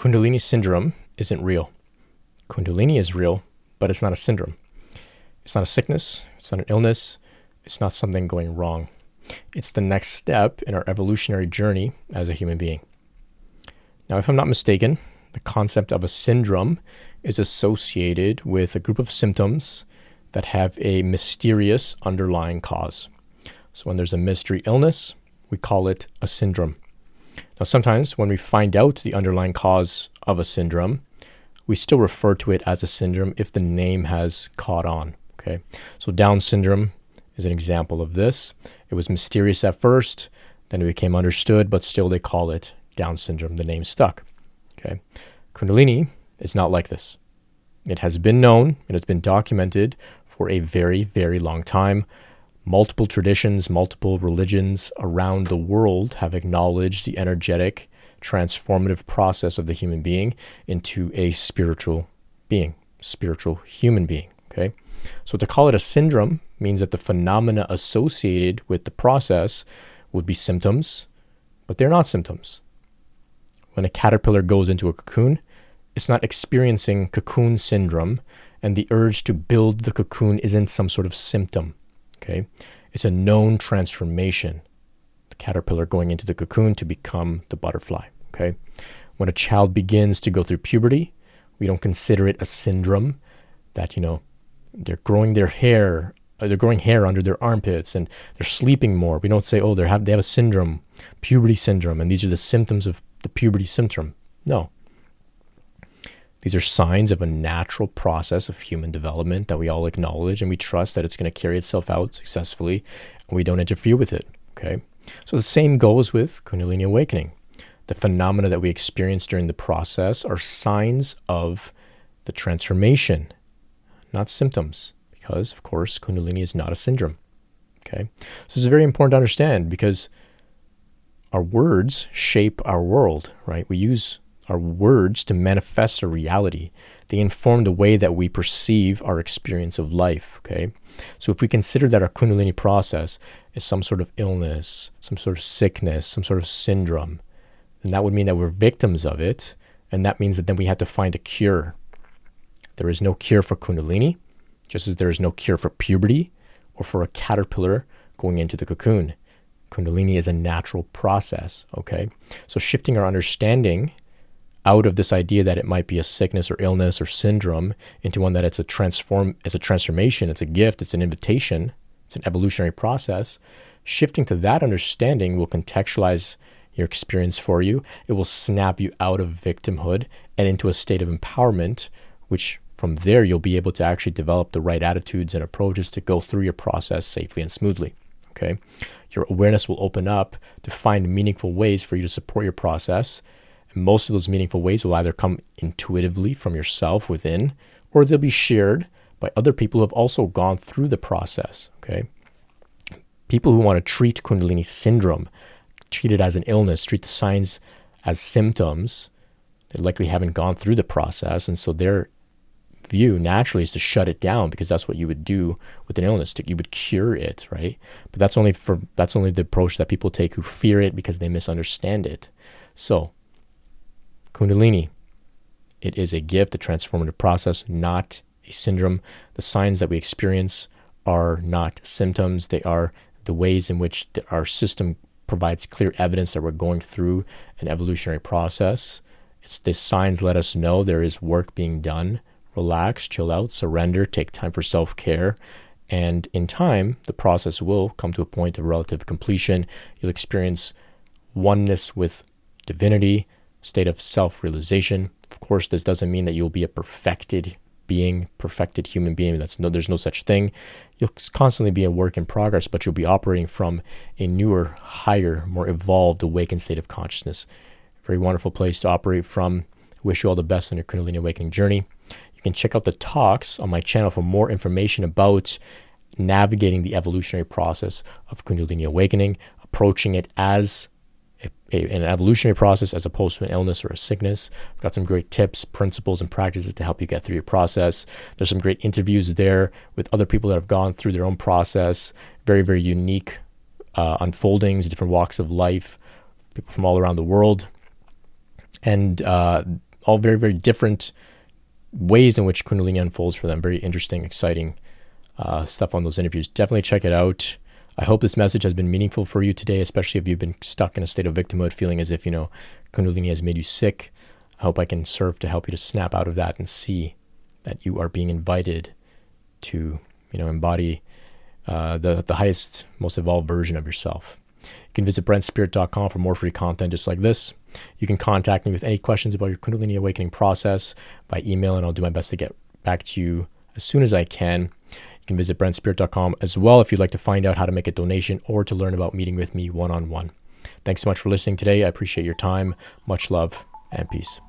Kundalini syndrome isn't real. Kundalini is real, but it's not a syndrome. It's not a sickness, it's not an illness, it's not something going wrong. It's the next step in our evolutionary journey as a human being. Now, if I'm not mistaken, the concept of a syndrome is associated with a group of symptoms that have a mysterious underlying cause. So, when there's a mystery illness, we call it a syndrome. Now, sometimes when we find out the underlying cause of a syndrome, we still refer to it as a syndrome if the name has caught on. Okay, so Down syndrome is an example of this. It was mysterious at first, then it became understood, but still they call it Down syndrome. The name stuck. Okay, Kundalini is not like this. It has been known, it has been documented for a very, very long time. Multiple traditions, multiple religions around the world have acknowledged the energetic, transformative process of the human being into a spiritual being, spiritual human being. Okay. So to call it a syndrome means that the phenomena associated with the process would be symptoms, but they're not symptoms. When a caterpillar goes into a cocoon, it's not experiencing cocoon syndrome, and the urge to build the cocoon isn't some sort of symptom. Okay? It's a known transformation. The caterpillar going into the cocoon to become the butterfly. Okay? When a child begins to go through puberty, we don't consider it a syndrome that, you know, they're growing their hair, uh, they're growing hair under their armpits and they're sleeping more. We don't say, oh, they have they have a syndrome, puberty syndrome, and these are the symptoms of the puberty syndrome. No. These are signs of a natural process of human development that we all acknowledge and we trust that it's going to carry itself out successfully and we don't interfere with it. Okay. So the same goes with Kundalini awakening. The phenomena that we experience during the process are signs of the transformation not symptoms, because, of course, Kundalini is not a syndrome. Okay? So it's very important to understand because our words shape our world, right? We use our words to manifest a reality. They inform the way that we perceive our experience of life, okay? So if we consider that our Kundalini process is some sort of illness, some sort of sickness, some sort of syndrome, then that would mean that we're victims of it. And that means that then we have to find a cure there is no cure for Kundalini, just as there is no cure for puberty or for a caterpillar going into the cocoon. Kundalini is a natural process, okay? So shifting our understanding out of this idea that it might be a sickness or illness or syndrome into one that it's a transform it's a transformation, it's a gift, it's an invitation, it's an evolutionary process. Shifting to that understanding will contextualize your experience for you. It will snap you out of victimhood and into a state of empowerment, which from there, you'll be able to actually develop the right attitudes and approaches to go through your process safely and smoothly. Okay. Your awareness will open up to find meaningful ways for you to support your process. And most of those meaningful ways will either come intuitively from yourself within, or they'll be shared by other people who have also gone through the process. Okay. People who want to treat Kundalini syndrome, treat it as an illness, treat the signs as symptoms, they likely haven't gone through the process. And so they're view naturally is to shut it down because that's what you would do with an illness. You would cure it, right? But that's only for that's only the approach that people take who fear it because they misunderstand it. So, Kundalini, it is a gift, a transformative process, not a syndrome. The signs that we experience are not symptoms; they are the ways in which our system provides clear evidence that we're going through an evolutionary process. It's the signs let us know there is work being done relax, chill out, surrender, take time for self care. And in time, the process will come to a point of relative completion. You'll experience oneness with divinity, state of self realization. Of course, this doesn't mean that you'll be a perfected being, perfected human being. That's no, there's no such thing. You'll constantly be a work in progress, but you'll be operating from a newer, higher, more evolved, awakened state of consciousness. Very wonderful place to operate from. Wish you all the best on your Kundalini awakening journey. You can check out the talks on my channel for more information about navigating the evolutionary process of Kundalini awakening, approaching it as a, an evolutionary process as opposed to an illness or a sickness. I've got some great tips, principles, and practices to help you get through your process. There's some great interviews there with other people that have gone through their own process, very, very unique uh, unfoldings, different walks of life, people from all around the world. And uh, all very, very different ways in which Kundalini unfolds for them. Very interesting, exciting uh, stuff on those interviews. Definitely check it out. I hope this message has been meaningful for you today, especially if you've been stuck in a state of victimhood, feeling as if, you know, Kundalini has made you sick. I hope I can serve to help you to snap out of that and see that you are being invited to, you know, embody uh, the, the highest, most evolved version of yourself. You can visit brentspirit.com for more free content just like this. You can contact me with any questions about your Kundalini awakening process by email, and I'll do my best to get back to you as soon as I can. Can visit brentspirit.com as well if you'd like to find out how to make a donation or to learn about meeting with me one on one. Thanks so much for listening today. I appreciate your time. Much love and peace.